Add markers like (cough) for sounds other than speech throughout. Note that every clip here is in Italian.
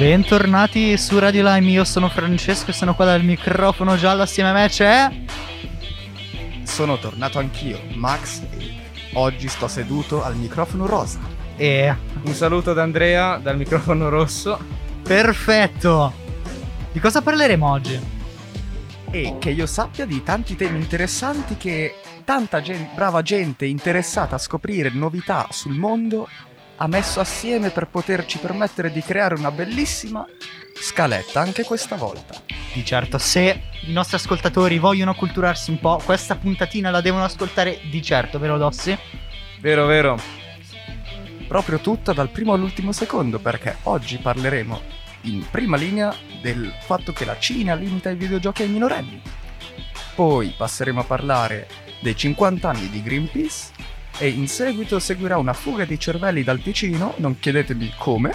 Bentornati su Radio Lime, io sono Francesco e sono qua dal microfono giallo assieme a me c'è... Sono tornato anch'io, Max, e oggi sto seduto al microfono rosa. E... Un saluto da Andrea dal microfono rosso. Perfetto! Di cosa parleremo oggi? E che io sappia di tanti temi interessanti che tanta gen- brava gente interessata a scoprire novità sul mondo ha messo assieme per poterci permettere di creare una bellissima scaletta anche questa volta. Di certo, se i nostri ascoltatori vogliono culturarsi un po', questa puntatina la devono ascoltare di certo, vero Dossi? Vero, vero. Proprio tutta dal primo all'ultimo secondo perché oggi parleremo in prima linea del fatto che la Cina limita i videogiochi ai minorenni. Poi passeremo a parlare dei 50 anni di Greenpeace e in seguito seguirà una fuga di cervelli dal Ticino, non chiedetemi come,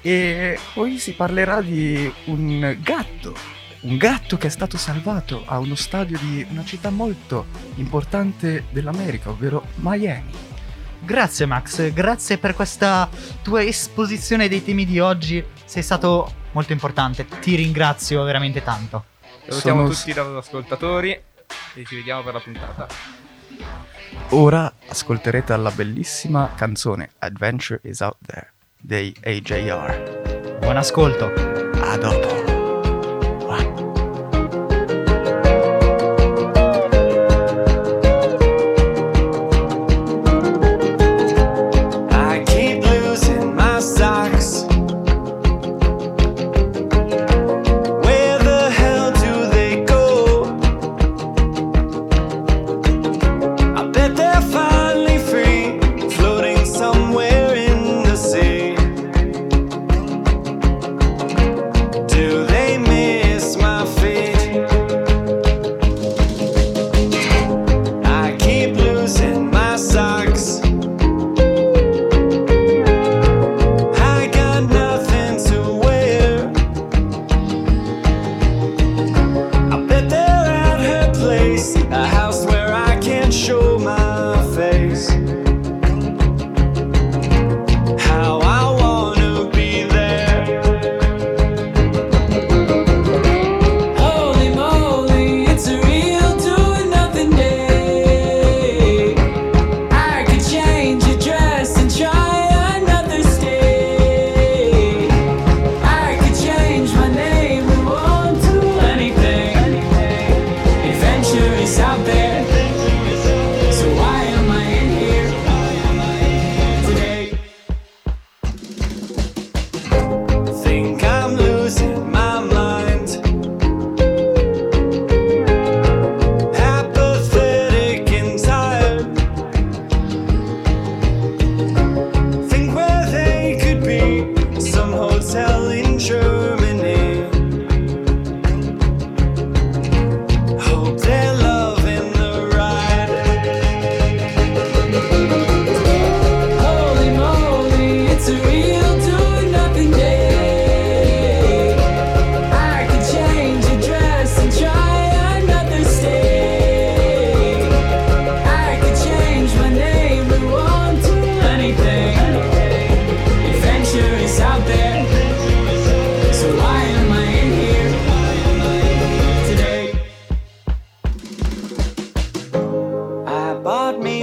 e poi si parlerà di un gatto, un gatto che è stato salvato a uno stadio di una città molto importante dell'America, ovvero Miami. Grazie Max, grazie per questa tua esposizione dei temi di oggi, sei stato molto importante, ti ringrazio veramente tanto. Salutiamo Sono- tutti i ascoltatori e ci vediamo per la puntata. Ora ascolterete la bellissima canzone Adventure is Out There dei AJR. Buon ascolto. A dopo.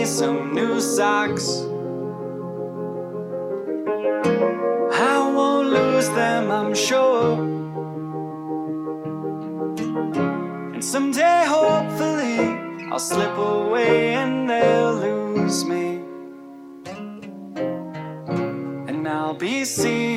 Some new socks. I won't lose them, I'm sure. And someday, hopefully, I'll slip away and they'll lose me. And I'll be seeing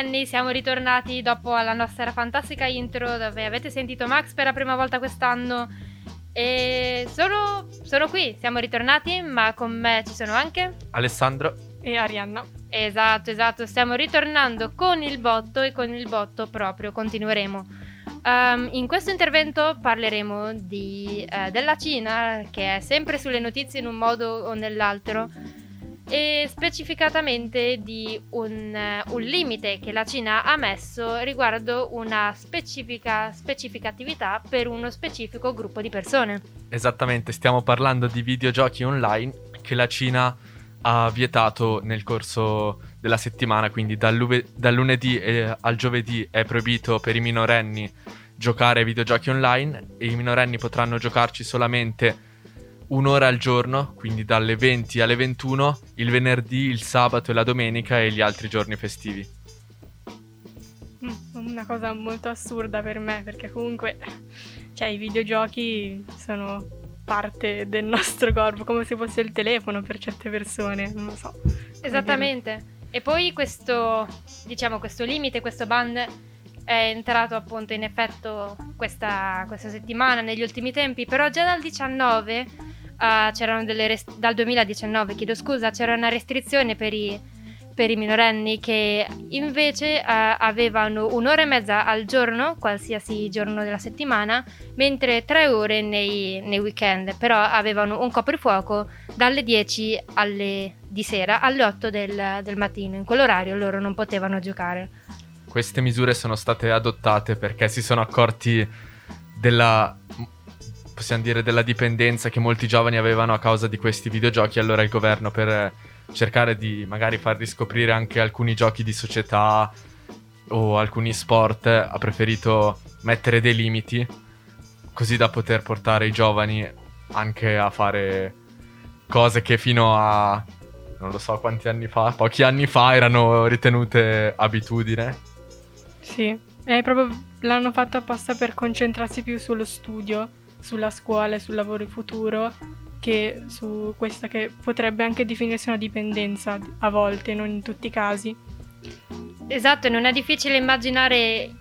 Lenny, siamo ritornati dopo la nostra fantastica intro dove avete sentito Max per la prima volta quest'anno. E sono, sono qui, siamo ritornati, ma con me ci sono anche... Alessandro. E Arianna. Esatto, esatto, stiamo ritornando con il botto e con il botto proprio continueremo. Ehm, in questo intervento parleremo di, eh, della Cina, che è sempre sulle notizie in un modo o nell'altro, e specificatamente di un, eh, un limite che la Cina ha messo riguardo una specifica, specifica attività per uno specifico gruppo di persone. Esattamente, stiamo parlando di videogiochi online che la Cina ha vietato nel corso della settimana, quindi dal, luve- dal lunedì eh, al giovedì è proibito per i minorenni giocare ai videogiochi online e i minorenni potranno giocarci solamente un'ora al giorno, quindi dalle 20 alle 21, il venerdì, il sabato e la domenica e gli altri giorni festivi. Mm, Una cosa molto assurda per me, perché comunque cioè, i videogiochi sono parte del nostro corpo, come se fosse il telefono per certe persone, non lo so. Esattamente. E poi questo, diciamo, questo limite, questo ban è entrato appunto in effetto questa, questa settimana, negli ultimi tempi, però già dal 19, eh, c'erano delle rest- dal 2019, chiedo scusa, c'era una restrizione per i, per i minorenni che invece eh, avevano un'ora e mezza al giorno, qualsiasi giorno della settimana, mentre tre ore nei, nei weekend, però avevano un coprifuoco dalle 10 alle, di sera alle 8 del, del mattino. In quell'orario loro non potevano giocare. Queste misure sono state adottate perché si sono accorti della possiamo dire della dipendenza che molti giovani avevano a causa di questi videogiochi, allora il governo per cercare di magari far riscoprire anche alcuni giochi di società o alcuni sport ha preferito mettere dei limiti così da poter portare i giovani anche a fare cose che fino a non lo so quanti anni fa, pochi anni fa erano ritenute abitudine. Sì, è proprio l'hanno fatto apposta per concentrarsi più sullo studio, sulla scuola e sul lavoro futuro che su questa che potrebbe anche definirsi una dipendenza a volte, non in tutti i casi. Esatto, non è difficile immaginare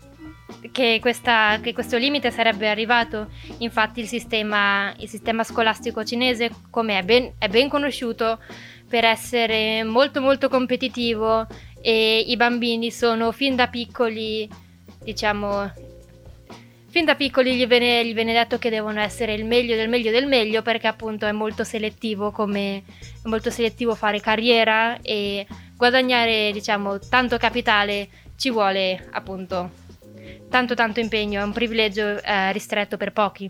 che, questa- che questo limite sarebbe arrivato. Infatti il sistema, il sistema scolastico cinese, come è ben, è ben conosciuto, per essere molto molto competitivo e i bambini sono fin da piccoli, diciamo, fin da piccoli gli viene, gli viene detto che devono essere il meglio del meglio del meglio perché appunto è molto selettivo come è molto selettivo fare carriera e guadagnare diciamo tanto capitale ci vuole appunto tanto tanto impegno, è un privilegio eh, ristretto per pochi.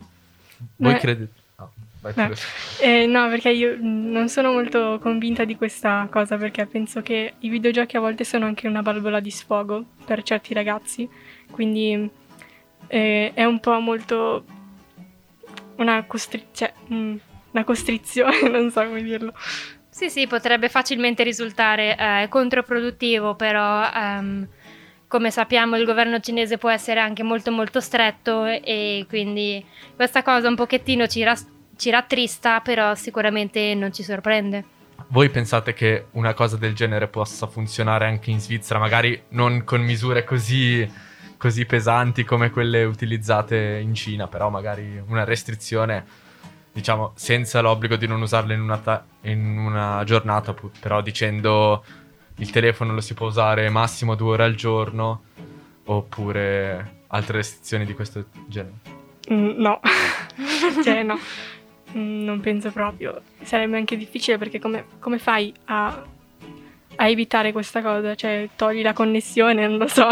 Voi Beh. credete? no, vai Beh. pure. Eh, no, perché io mm, non sono molto convinta di questa cosa perché penso che i videogiochi a volte sono anche una valvola di sfogo per certi ragazzi, quindi eh, è un po' molto una, costri- cioè, mm, una costrizione, (laughs) non so come dirlo. Sì, sì, potrebbe facilmente risultare eh, controproduttivo, però ehm, come sappiamo il governo cinese può essere anche molto molto stretto e quindi questa cosa un pochettino ci, ras- ci rattrista, però sicuramente non ci sorprende. Voi pensate che una cosa del genere possa funzionare anche in Svizzera, magari non con misure così, così pesanti come quelle utilizzate in Cina, però magari una restrizione diciamo, senza l'obbligo di non usarle in una, ta- in una giornata, però dicendo il telefono lo si può usare massimo due ore al giorno, oppure altre restrizioni di questo genere. Mm, no, (laughs) cioè no, Mm, non penso proprio. Sarebbe anche difficile perché come, come fai a, a evitare questa cosa? Cioè togli la connessione, non lo so.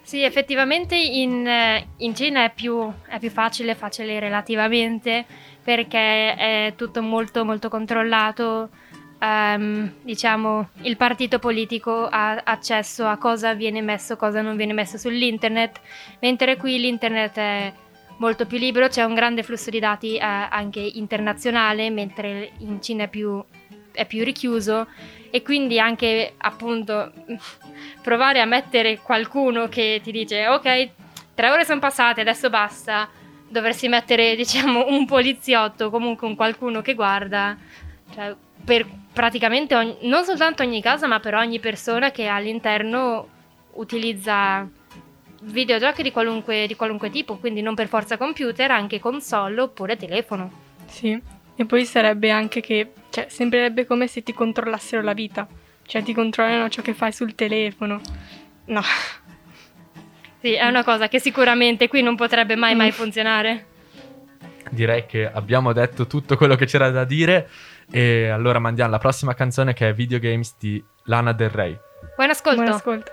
Sì, effettivamente in, eh, in Cina è più, è più facile, facile relativamente, perché è tutto molto molto controllato. Ehm, diciamo, il partito politico ha accesso a cosa viene messo, cosa non viene messo sull'internet, mentre qui l'internet è molto più libero, c'è un grande flusso di dati eh, anche internazionale, mentre in Cina è più, è più richiuso e quindi anche appunto provare a mettere qualcuno che ti dice ok, tre ore sono passate, adesso basta, dovresti mettere (laughs) diciamo un poliziotto, comunque un qualcuno che guarda, cioè, per praticamente ogni- non soltanto ogni casa, ma per ogni persona che all'interno utilizza videogiochi di qualunque, di qualunque tipo, quindi non per forza computer, anche console oppure telefono. Sì, e poi sarebbe anche che, cioè, sembrerebbe come se ti controllassero la vita. Cioè, ti controllano ciò che fai sul telefono. No. Sì, è una cosa che sicuramente qui non potrebbe mai mai Mm. funzionare. Direi che abbiamo detto tutto quello che c'era da dire e allora mandiamo la prossima canzone che è Videogames di Lana Del Rey. Buon ascolto. Buon ascolto.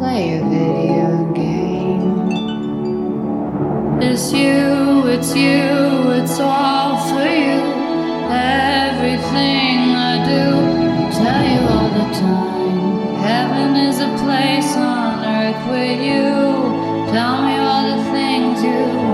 Play a video game. It's you, it's you, it's all for you. Everything I do, I tell you all the time. Heaven is a place on earth with you. Tell me all the things you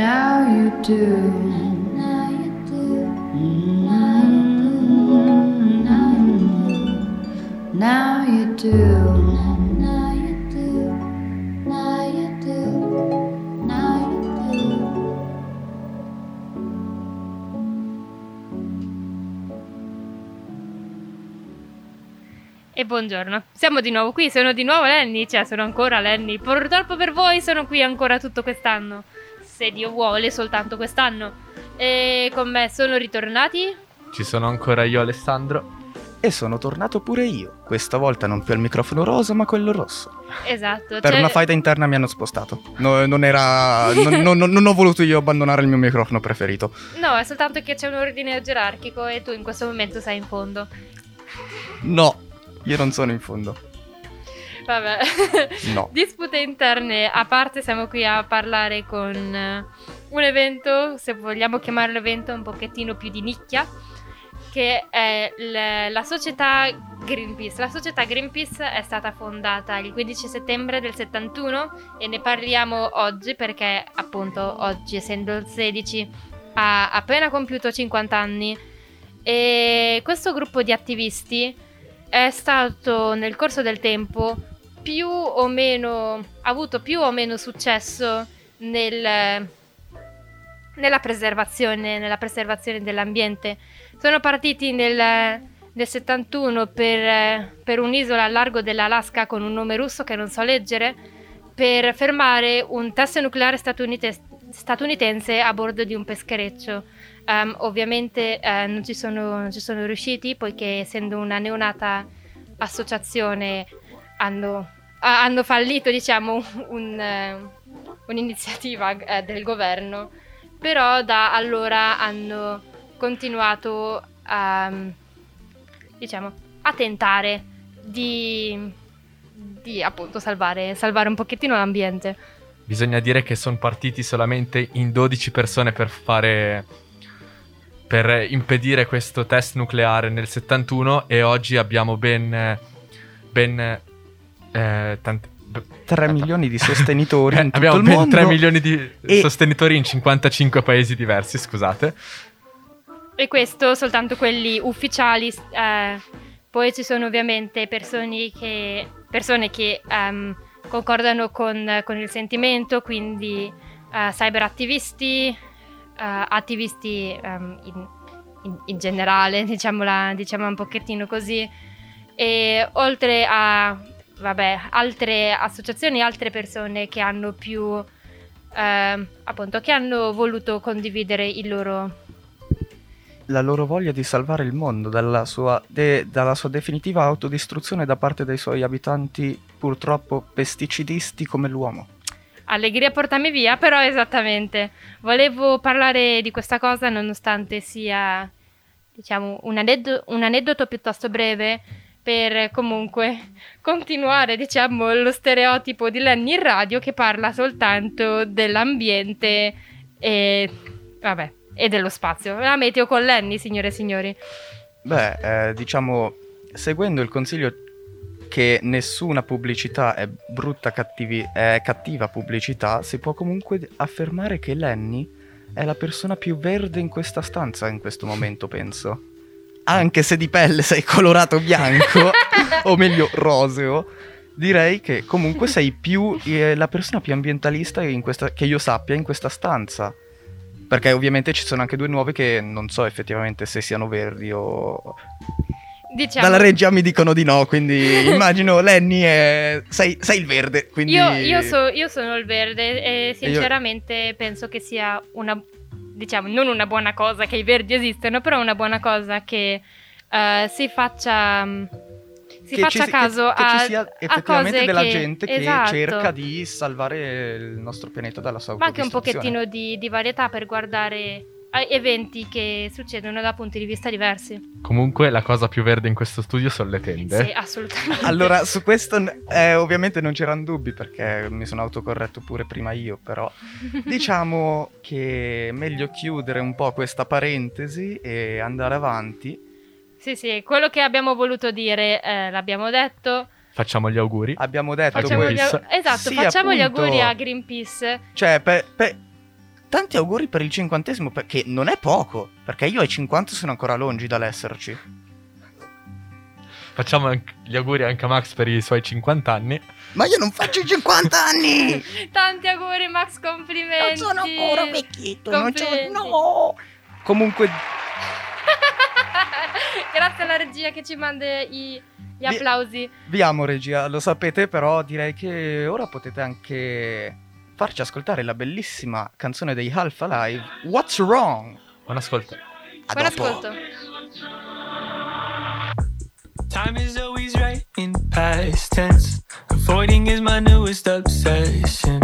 you do. Now you do. Now you do. Now you do. Now you do. Now you do. E buongiorno, siamo di nuovo qui, sono di nuovo Lenny, cioè sono ancora Lenny. Purtroppo per voi sono qui ancora tutto quest'anno, se Dio vuole soltanto quest'anno. E con me sono ritornati Ci sono ancora io, Alessandro. E sono tornato pure io. Questa volta non più al microfono rosa, ma quello rosso. Esatto, Per c'è- una faida interna mi hanno spostato. No- non era. non, non- non ho voluto io abbandonare il mio microfono preferito. No, è soltanto che c'è un ordine gerarchico e tu in questo momento sei in fondo. No, io non sono in fondo. Vabbè. (laughs) No. Dispute interne a parte, siamo qui a parlare con eh, un evento, se vogliamo chiamarlo evento, un pochettino più di nicchia, che è l- la società Greenpeace. La società Greenpeace è stata fondata il 15 settembre del 71 e ne parliamo oggi perché appunto oggi essendo il 16 ha appena compiuto 50 anni e questo gruppo di attivisti è stato nel corso del tempo più o meno avuto più o meno successo nel, nella preservazione nella preservazione dell'ambiente. Sono partiti nel, nel 71 per, per un'isola al largo dell'Alaska con un nome russo che non so leggere per fermare un test nucleare statunite- statunitense a bordo di un peschereccio. Ehm, ovviamente eh, non, ci sono, non ci sono riusciti poiché essendo una neonata associazione hanno, hanno fallito diciamo un, eh, un'iniziativa eh, del governo però da allora hanno continuato a diciamo a tentare di, di appunto salvare, salvare un pochettino l'ambiente Bisogna dire che sono partiti solamente in 12 persone per fare. per impedire questo test nucleare nel 71 e oggi abbiamo ben. ben. Eh, tanti- b- 3 aspetta. milioni di (laughs) sostenitori in tutto abbiamo il mondo. 3 milioni di e- sostenitori in 55 paesi diversi, scusate. E questo soltanto quelli ufficiali. eh, poi ci sono ovviamente persone che, persone che ehm, concordano con, con il sentimento, quindi eh, cyberattivisti, eh, attivisti ehm, in, in- in generale, (laughs) diciamola, diciamo un pochettino così. E oltre a vabbè, altre associazioni, altre persone che hanno più ehm, appunto che hanno voluto condividere il loro La loro voglia di salvare il mondo dalla sua, de- dalla sua definitiva autodistruzione da parte dei suoi abitanti purtroppo pesticidisti come l'uomo. Allegria portami via, però esattamente. Volevo parlare di questa cosa nonostante sia, diciamo, un, aneddo- un aneddoto piuttosto breve per comunque continuare, diciamo, lo stereotipo di Lenny in radio che parla soltanto dell'ambiente e, vabbè, e dello spazio. La meteo con Lenny, signore e signori. Beh, eh, diciamo, seguendo il consiglio che nessuna pubblicità è brutta cattivi- è cattiva pubblicità, si può comunque affermare che Lenny è la persona più verde in questa stanza in questo momento, penso. Anche se di pelle sei colorato bianco, (laughs) o meglio roseo, direi che comunque sei più eh, la persona più ambientalista in questa- che io sappia in questa stanza. Perché ovviamente ci sono anche due nuovi che non so effettivamente se siano verdi o... Diciamo, Dalla regia mi dicono di no, quindi immagino (laughs) Lenny è... sei, sei il verde, quindi... Io, io so- io sono il verde e sinceramente penso che sia una, diciamo, non una buona cosa che i verdi esistano, però una buona cosa che eh, si faccia, mm, si che faccia ci- caso che, che a, ci sia effettivamente cose della che- gente che esatto. cerca di salvare il nostro pianeta dalla sua ma anche un pochettino di, di varietà per guardare eventi che succedono da punti di vista diversi. Comunque, la cosa più verde in questo studio sono le tende. Sì, assolutamente. Allora, su questo eh, ovviamente non c'erano dubbi perché mi sono autocorretto pure prima io, però (laughs) diciamo che è meglio chiudere un po' questa parentesi e andare avanti. Sì, sì, quello che abbiamo voluto dire eh, l'abbiamo detto. Facciamo gli auguri. Abbiamo detto Facciamo gli, au- esatto, Sì, facciamo gli appunto. auguri a Greenpeace. Cioè, per, per- tanti auguri per il cinquantesimo, perché non è poco, perché io ai 50 sono ancora longi dall'esserci. Facciamo gli auguri anche a Max per i suoi 50 anni. Ma io non faccio i 50 anni! (laughs) Tanti auguri Max, complimenti. Non sono ancora vecchietto, non c'ho... Complimenti. No! Comunque, (laughs) Grazie alla regia che ci manda i- gli Vi- applausi. vi amo regia, lo sapete, però direi che ora potete anche farci ascoltare la bellissima canzone dei Half Alive, What's Wrong? Buon ascolto. A Buon dopo. ascolto. Time is always right in past tense. Avoiding is my newest obsession.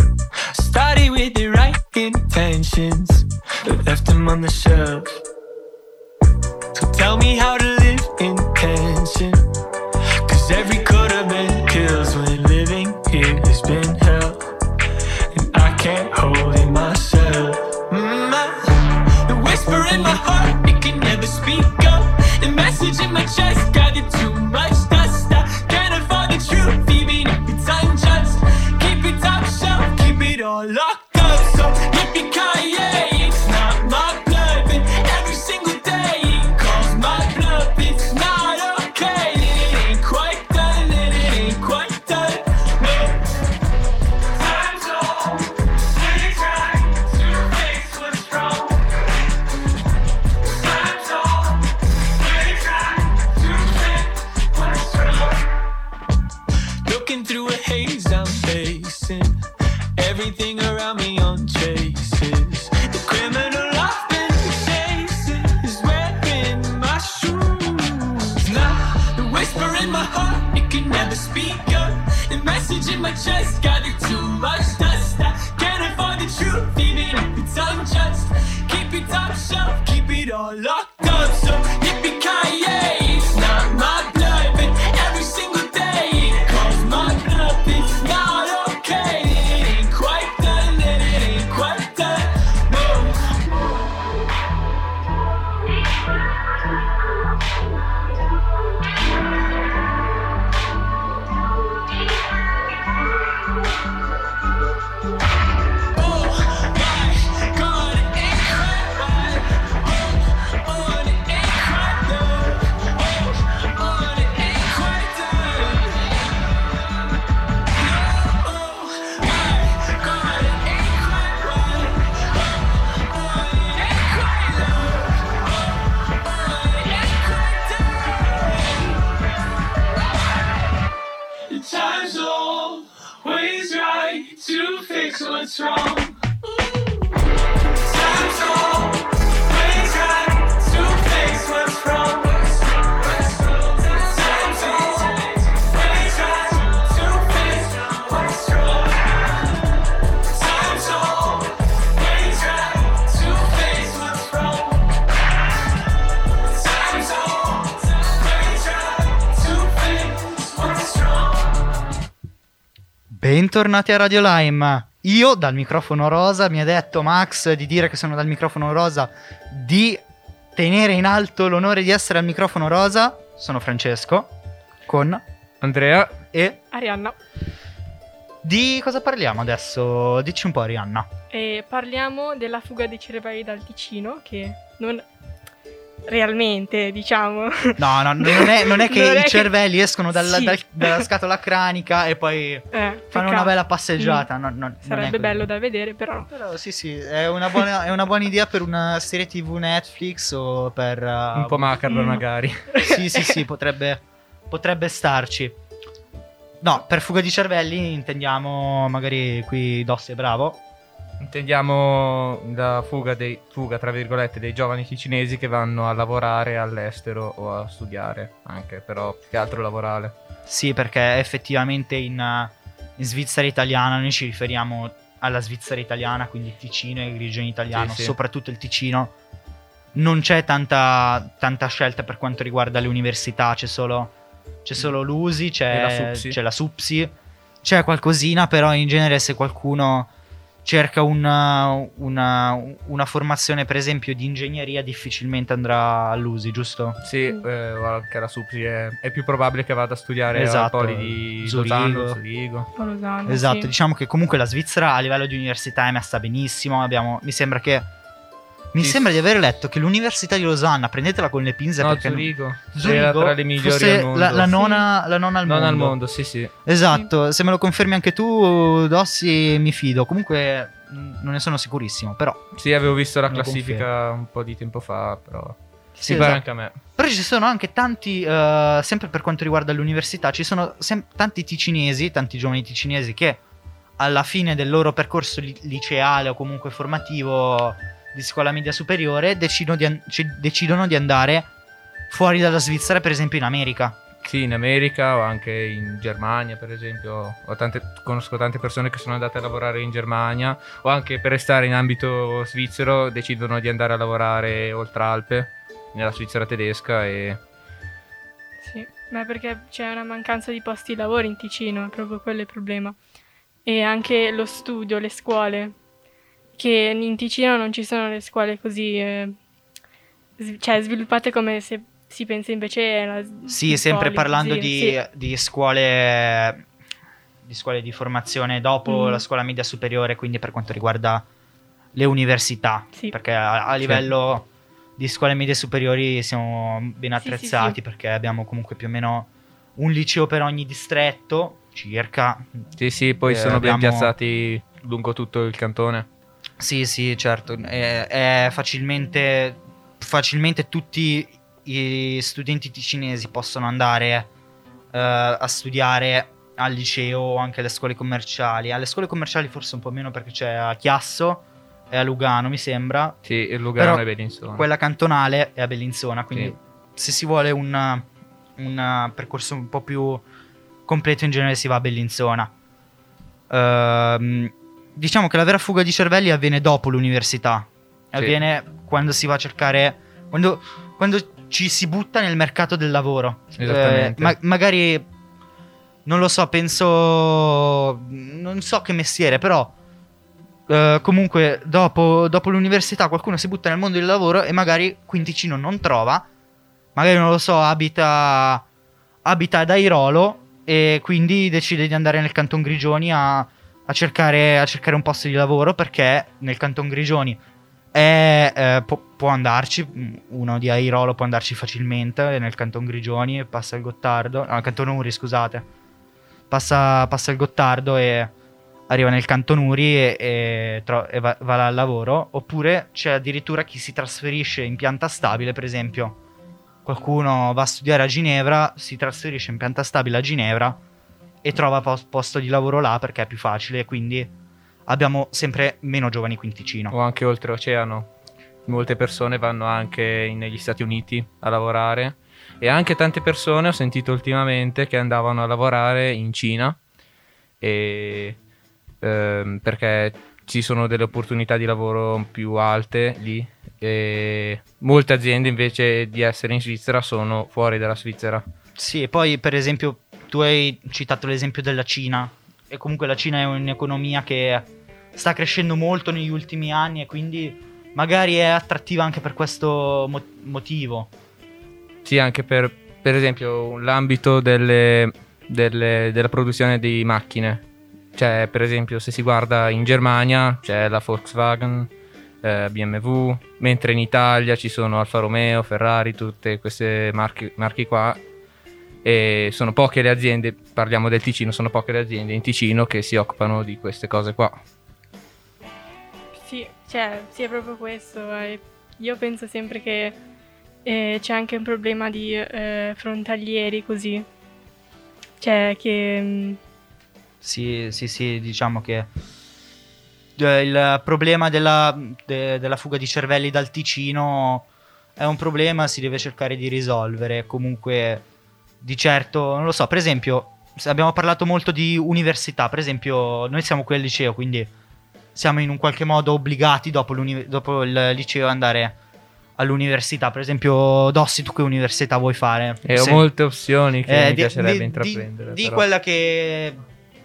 Started with the right intentions, but left them on the shelf. So tell me how to live in tension. Cause every could have been kills when living here has been my chest, got it to my done. The time's always right to fix what's wrong. Bentornati a Radio Lime. Io dal microfono rosa mi ha detto Max di dire che sono dal microfono rosa di tenere in alto l'onore di essere al microfono rosa. Sono Francesco con Andrea, e Arianna. di cosa parliamo adesso? Dici un po' Arianna. E parliamo della fuga dei cervelli dal Ticino, che non realmente, diciamo. No, no, non è, non è (laughs) che Non è i che- cervelli escono dalla, Sì. dal- dalla scatola cranica e poi Eh, fanno peccato. una bella passeggiata. no, no, non è Sarebbe bello da vedere, però. Però sì, sì, è una buona, è una buona idea per una serie TV Netflix o per... uh, un po' macabro Mm. magari. (laughs) Sì, sì, sì, potrebbe, potrebbe starci. No, per fuga di cervelli intendiamo magari qui Dossi è bravo. Intendiamo la fuga, dei, fuga, tra virgolette, dei giovani ticinesi che vanno a lavorare all'estero o a studiare anche, però più che altro lavorare. Sì, perché effettivamente in, uh, in Svizzera italiana noi ci riferiamo alla Svizzera italiana, quindi Ticino e il Grigio italiano, Sì, sì. soprattutto il Ticino. Non c'è tanta, tanta scelta per quanto riguarda le università, c'è solo, c'è solo l'USI, E c'è la SUPSI. c'è la SUPSI, c'è qualcosina, però in genere se qualcuno cerca una, una- una formazione, per esempio, di ingegneria, difficilmente andrà all'USI, giusto? Sì, eh, o anche la Supsi è, è più probabile che vada a studiare Esatto, al Poli di Zurigo. Lozano, Zurigo. Esatto, sì. diciamo che comunque la Svizzera a livello di università è messa benissimo. Abbiamo, mi sembra che. Mi Sì. sembra di aver letto che l'Università di Losanna, prendetela con le pinze No, perché. Zurigo. Zurigo tra le migliori al mondo. La, la Sì. nona, la nona al non mondo. al mondo, sì, sì. Esatto, se me lo confermi anche tu, Dossi, mi fido. Comunque non ne sono sicurissimo, però. Sì, avevo visto la classifica un po' di tempo fa, però... Sì, esatto. anche a me. Però ci sono anche tanti, eh, sempre per quanto riguarda l'università, ci sono sem- tanti ticinesi, tanti giovani ticinesi che alla fine del loro percorso li- liceale o comunque formativo di scuola media superiore decidono di, an- ci- decidono di andare fuori dalla Svizzera, per esempio in America. Sì, in America o anche in Germania, per esempio. Ho tante- conosco tante persone che sono andate a lavorare in Germania o anche per restare in ambito svizzero decidono di andare a lavorare oltre Alpe, nella Svizzera tedesca e... Sì, ma perché c'è una mancanza di posti di lavoro in Ticino, è proprio quello il problema. E anche lo studio, le scuole, che in Ticino non ci sono le scuole così, eh, s- cioè sviluppate come se si pensa invece alla Sì, sempre parlando di, sì. di scuole di scuole di formazione dopo Mhm. la scuola media superiore, quindi per quanto riguarda le università, Sì. perché a, a livello di scuole medie superiori siamo ben Sì, sì, attrezzati sì. perché abbiamo comunque più o meno un liceo per ogni distretto, circa. Sì, sì, poi Eh, sono ben abbiamo- piazzati lungo tutto il cantone. Sì, sì, certo, è, è facilmente, facilmente tutti i studenti ticinesi possono andare eh, a studiare al liceo o anche alle scuole commerciali. Alle scuole commerciali forse un po' meno perché c'è a Chiasso e a Lugano, mi sembra. Sì, Lugano Però è Bellinzona. Quella cantonale è a Bellinzona, quindi Sì. se si vuole un, un percorso un po' più completo in genere si va a Bellinzona. Ehm, diciamo che la vera fuga di cervelli avviene dopo l'università. Sì. Avviene quando si va a cercare... Quando, quando ci si butta nel mercato del lavoro. Esattamente. Eh, ma- magari... Non lo so, penso... Non so che mestiere, però... eh, comunque, dopo, dopo l'università qualcuno si butta nel mondo del lavoro e magari Quinticino non trova. Magari, non lo so, abita, abita ad Airolo e quindi decide di andare nel Canton Grigioni a, a cercare, a cercare un posto di lavoro perché nel Canton Grigioni è, eh, può, può andarci, mm, uno di Airolo può andarci facilmente nel Canton Grigioni, passa il Gottardo, no, Canton Uri scusate, passa, passa il Gottardo e arriva nel Canton Uri e, e tro- e va, va al lavoro, oppure c'è addirittura chi si trasferisce in pianta stabile, per esempio. Qualcuno va a studiare a Ginevra, si trasferisce in pianta stabile a Ginevra e trova pos- posto di lavoro là perché è più facile, quindi abbiamo sempre meno giovani quinticino. O anche oltreoceano. Molte persone vanno anche negli Stati Uniti a lavorare. E anche tante persone ho sentito ultimamente che andavano a lavorare in Cina. E, ehm, perché ci sono delle opportunità di lavoro più alte lì. E molte aziende invece di essere in Svizzera sono fuori dalla Svizzera. Sì, e poi per esempio tu hai citato l'esempio della Cina e comunque la Cina è un'economia che sta crescendo molto negli ultimi anni e quindi magari è attrattiva anche per questo mo- motivo. Sì, anche per, per esempio l'ambito delle- delle- della produzione di macchine. Cioè, per esempio, se si guarda in Germania c'è la Volkswagen, eh, BMW, mentre in Italia ci sono Alfa Romeo, Ferrari, tutte queste marchi, marchi qua. E sono poche le aziende, parliamo del Ticino, sono poche le aziende in Ticino che si occupano di queste cose qua. Sì, cioè, sì, è proprio questo. eh. Io penso sempre che eh, c'è anche un problema di eh, frontalieri così. Cioè, che... mm, Sì, sì, sì, diciamo che eh, il problema della, de- della fuga di cervelli dal Ticino è un problema, si deve cercare di risolvere. Comunque, di certo, non lo so, per esempio, se abbiamo parlato molto di università, per esempio, noi siamo qui al liceo, quindi siamo in un qualche modo obbligati dopo, dopo il liceo ad andare all'università. Per esempio, Dossi, tu che università vuoi fare? E ho Se- molte opzioni che eh, mi di- piacerebbe di- intraprendere. Di, di quella che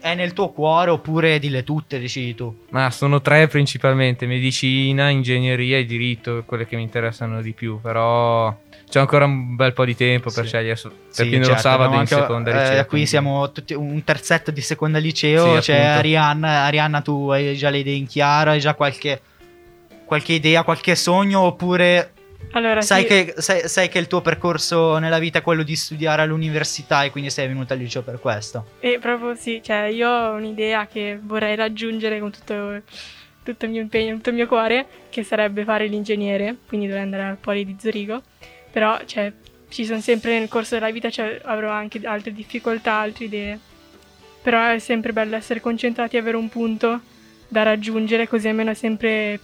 è nel tuo cuore oppure dille tutte, decidi tu? Ma sono tre principalmente, medicina, ingegneria e diritto, quelle che mi interessano di più, però c'è ancora un bel po' di tempo per Sì. scegliere. Per Sì, chi non certo, lo sa, vado abbiamo in seconda eh, liceo. qui quindi- siamo tutti un terzetto di seconda liceo. Sì, c'è appunto. Arianna. Arianna, tu hai già le idee in chiaro? Hai già qualche, qualche idea, qualche sogno? Oppure Allora, sai, sì, che, sai, sai che il tuo percorso nella vita è quello di studiare all'università e quindi sei venuta al liceo per questo? E proprio sì, cioè io ho un'idea che vorrei raggiungere con tutto, tutto il mio impegno, tutto il mio cuore, che sarebbe fare l'ingegnere, quindi dovrei andare al Poli di Zurigo. Però, cioè, ci sono sempre nel corso della vita, cioè, avrò anche altre difficoltà, altre idee. Però è sempre bello essere concentrati e avere un punto da raggiungere, così almeno è sempre...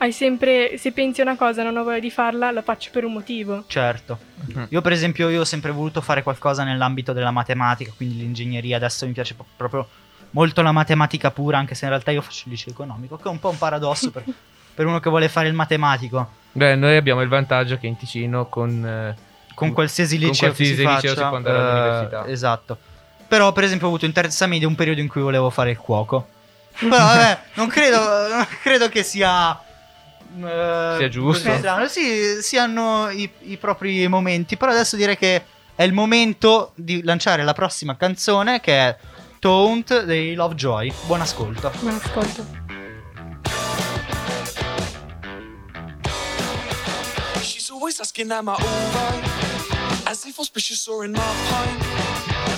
Hai sempre, se pensi a una cosa e non ho voglia di farla, la faccio per un motivo. Certo. Mhm. Io per esempio io ho sempre voluto fare qualcosa nell'ambito della matematica, quindi l'ingegneria, adesso mi piace proprio molto la matematica pura, anche se in realtà io faccio il liceo economico, che è un po' un paradosso per, (laughs) per uno che vuole fare il matematico. Beh, noi abbiamo il vantaggio che in Ticino con... eh, Con qualsiasi Con liceo si qualsiasi liceo faccia, si può andare eh, all'università. Esatto. Però per esempio ho avuto in terza media un periodo in cui volevo fare il cuoco. Però vabbè, non credo, non credo che sia... eh, Sia giusto. strano. Sì, si hanno i, i propri momenti. Però adesso direi che è il momento di lanciare la prossima canzone che è Taunt dei Lovejoy. Buon ascolto. Buon ascolto. She's always asking, am I alright? As if auspicious or in my pint.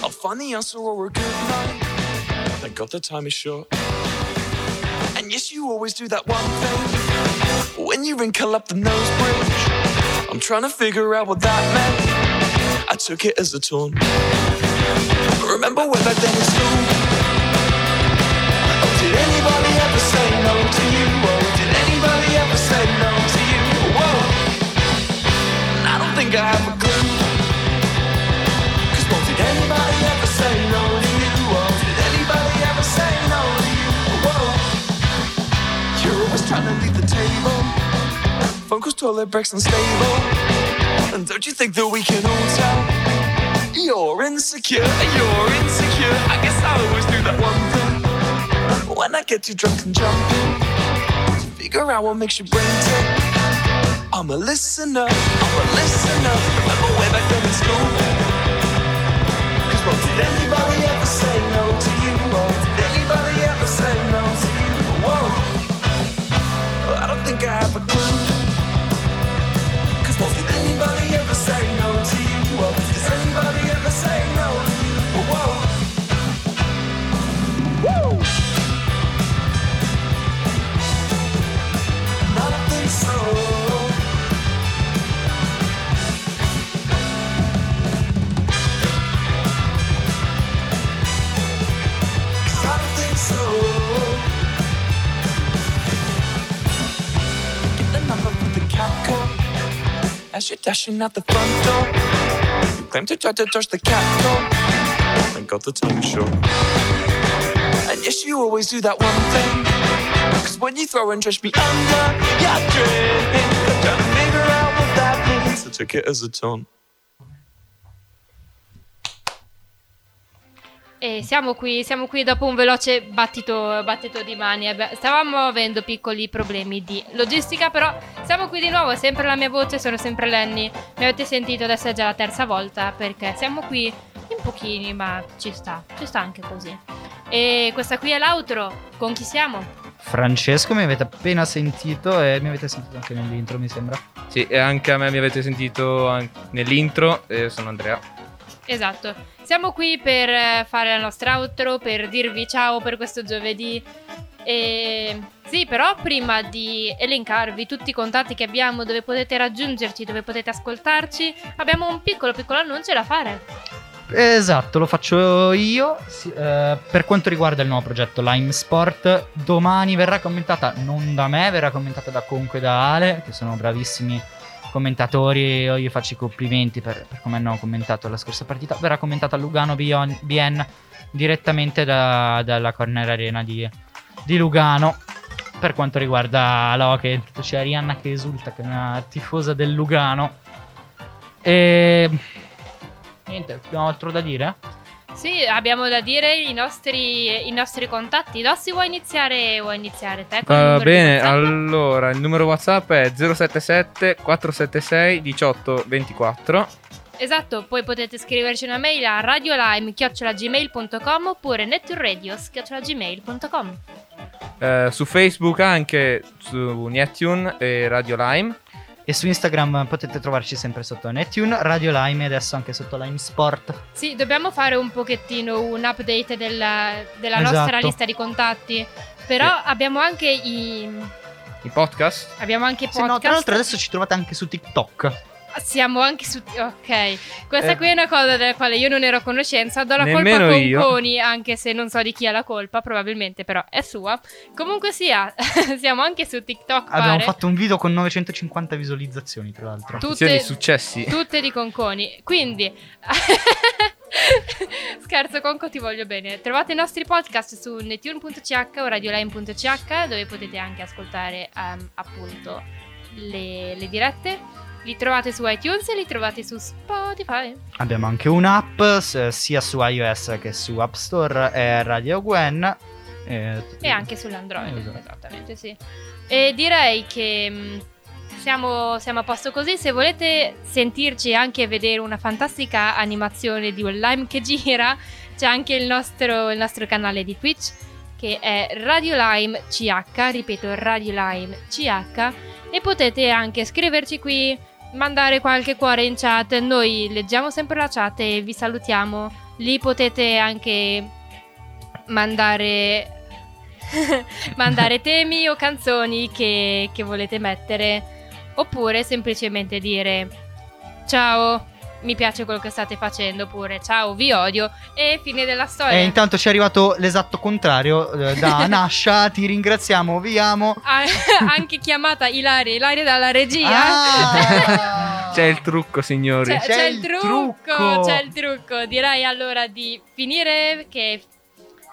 I'll find the answer or a good night. Thank God the time is short. And yes, you always do that one thing. When you wrinkle up the nose bridge. I'm trying to figure out what that meant. I took it as a taunt. Remember way back then in school? Oh, did anybody ever say no to you? Oh, did anybody ever say no to you? Whoa. I don't think I have trying to leave the table. Phone calls, toilet breaks, unstable. And don't you think that we can all tell? You're insecure, you're insecure. I guess I always do that one thing. When I get too drunk and jumping, figure out what makes your brain tick. I'm a listener, I'm a listener. Remember way back then in school? Cause well, did anybody ever say no think I have a clue. Cause did anybody ever say no to you? As you're dashing out the front door, you claim to try to dodge the cat call. Thank God the time is short. And yes, you always do that one thing. Cause when you throw and trash me under your drink, I'm trying to figure out what that means. I took it as a taunt. E siamo qui, siamo qui dopo un veloce battito, battito di mani. Stavamo avendo piccoli problemi di logistica, però siamo qui di nuovo. Sempre la mia voce, sono sempre Lenny. Mi avete sentito, adesso è già la terza volta perché siamo qui in pochini, ma ci sta, ci sta anche così. E questa qui è l'outro. Con chi siamo? Francesco mi avete appena sentito e mi avete sentito anche nell'intro mi sembra. Sì, e anche a me mi avete sentito nell'intro, e sono Andrea. Esatto, siamo qui per eh, fare la nostra outro, per dirvi ciao per questo giovedì. E sì, però prima di elencarvi tutti i contatti che abbiamo, dove potete raggiungerci, dove potete ascoltarci, abbiamo un piccolo piccolo annuncio da fare. Esatto, lo faccio io. Sì, eh, per quanto riguarda il nuovo progetto Lime Sport, domani verrà commentata non da me, verrà commentata da Conco e da Ale, che sono bravissimi commentatori. Io faccio i complimenti per, per come hanno commentato la scorsa partita. Verrà commentata a Lugano BN direttamente da- dalla corner arena di, di Lugano. Per quanto riguarda l'hockey, c'è Arianna che esulta, che è una tifosa del Lugano. E niente, abbiamo altro da dire? Sì, abbiamo da dire i nostri, i nostri contatti. Dossi, vuoi iniziare, vuoi iniziare te? Va di bene, allora il numero WhatsApp è 077 476 1824. Esatto, poi potete scriverci una mail a radiolime.gmail.com oppure netturradios.gmail.com Eh, su Facebook anche su Nietune e Radio Lime. E su Instagram potete trovarci sempre sotto Netune, Radio Lime e adesso anche sotto Lime Sport. Sì, dobbiamo fare un pochettino un update della, della Esatto. nostra lista di contatti. Però abbiamo anche i, I podcast. abbiamo anche i Sì, no, podcast. tra l'altro adesso ci trovate anche su TikTok. Siamo anche su. Ok, questa Eh. qui è una cosa della quale io non ero a conoscenza. Do la Nemmeno colpa a. Conconi, anche se non so di chi è la colpa, probabilmente, però è sua. Comunque sia, (laughs) siamo anche su TikTok. Abbiamo pare. fatto un video con 950 visualizzazioni, tra l'altro. Tutte- successi. Tutte di Conconi. Quindi, (laughs) scherzo, Conco, ti voglio bene. Trovate i nostri podcast su netune.ch o radioline.ch dove potete anche ascoltare ehm, appunto le, le dirette. Li trovate su iTunes e li trovate su Spotify. Abbiamo anche un'app sia su iOS che su App Store, è Radio Gwen. eh, E anche sull'Android, Esatto. esattamente, sì. E direi che mh, siamo, siamo a posto così. Se volete sentirci e anche vedere una fantastica animazione di un lime che gira, c'è anche il nostro, il nostro canale di Twitch che è Radio Lime CH, ripeto Radio Lime CH, e potete anche scriverci qui, mandare qualche cuore in chat. Noi leggiamo sempre la chat e vi salutiamo. Lì potete anche mandare (laughs) mandare (laughs) temi o canzoni che, che volete mettere oppure semplicemente dire ciao mi piace quello che state facendo oppure ciao vi odio e fine della storia E intanto ci è arrivato l'esatto contrario eh, da (laughs) Nasha. Ti ringraziamo, vi amo. Ah, (laughs) anche chiamata Ilaria Ilaria dalla regia Ah! (laughs) C'è il trucco, signori. C'è, C'è c'è il il trucco, trucco. c'è il trucco. Direi allora di finire che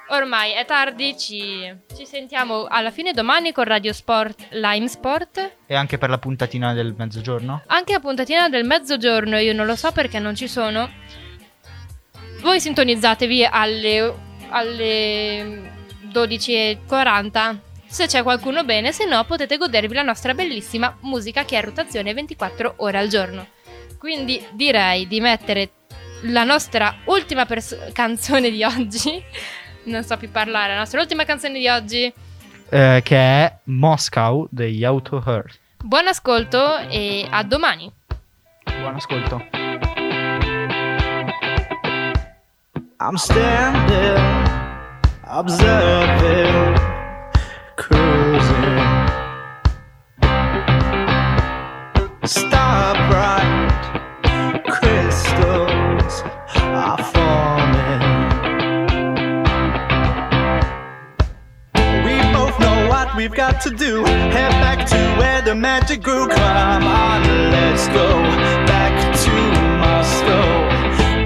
ormai è tardi. Ci, ci sentiamo alla fine domani con Radio Sport Lime Sport. E anche per la puntatina del mezzogiorno. Anche a puntatina del mezzogiorno, io non lo so perché non ci sono. Voi sintonizzatevi alle, alle 12.40. Se c'è qualcuno bene, se no potete godervi la nostra bellissima musica che è a rotazione 24 ore al giorno. Quindi direi di mettere la nostra ultima pers- (laughs) canzone di oggi. Non so più parlare, la nostra ultima canzone di oggi. eh, che è Moscow degli Auto Heart. Buon ascolto e a domani. Buon ascolto. I'm standing, observing, cruising. Star bright crystals are forming. We've got to do. Head back to where the magic grew. Come on, let's go back to Moscow.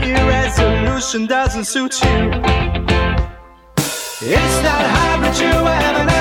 Irresolution doesn't suit you. It's not hard, but you have an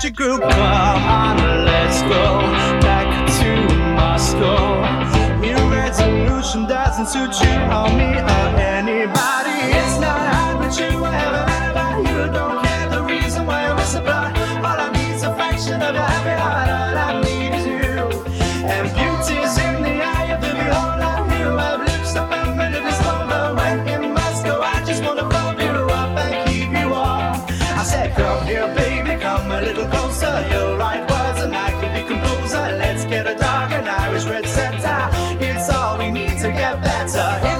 the magic grew. Come on, let's go back to Moscow. Your resolution doesn't suit you or me or Yeah.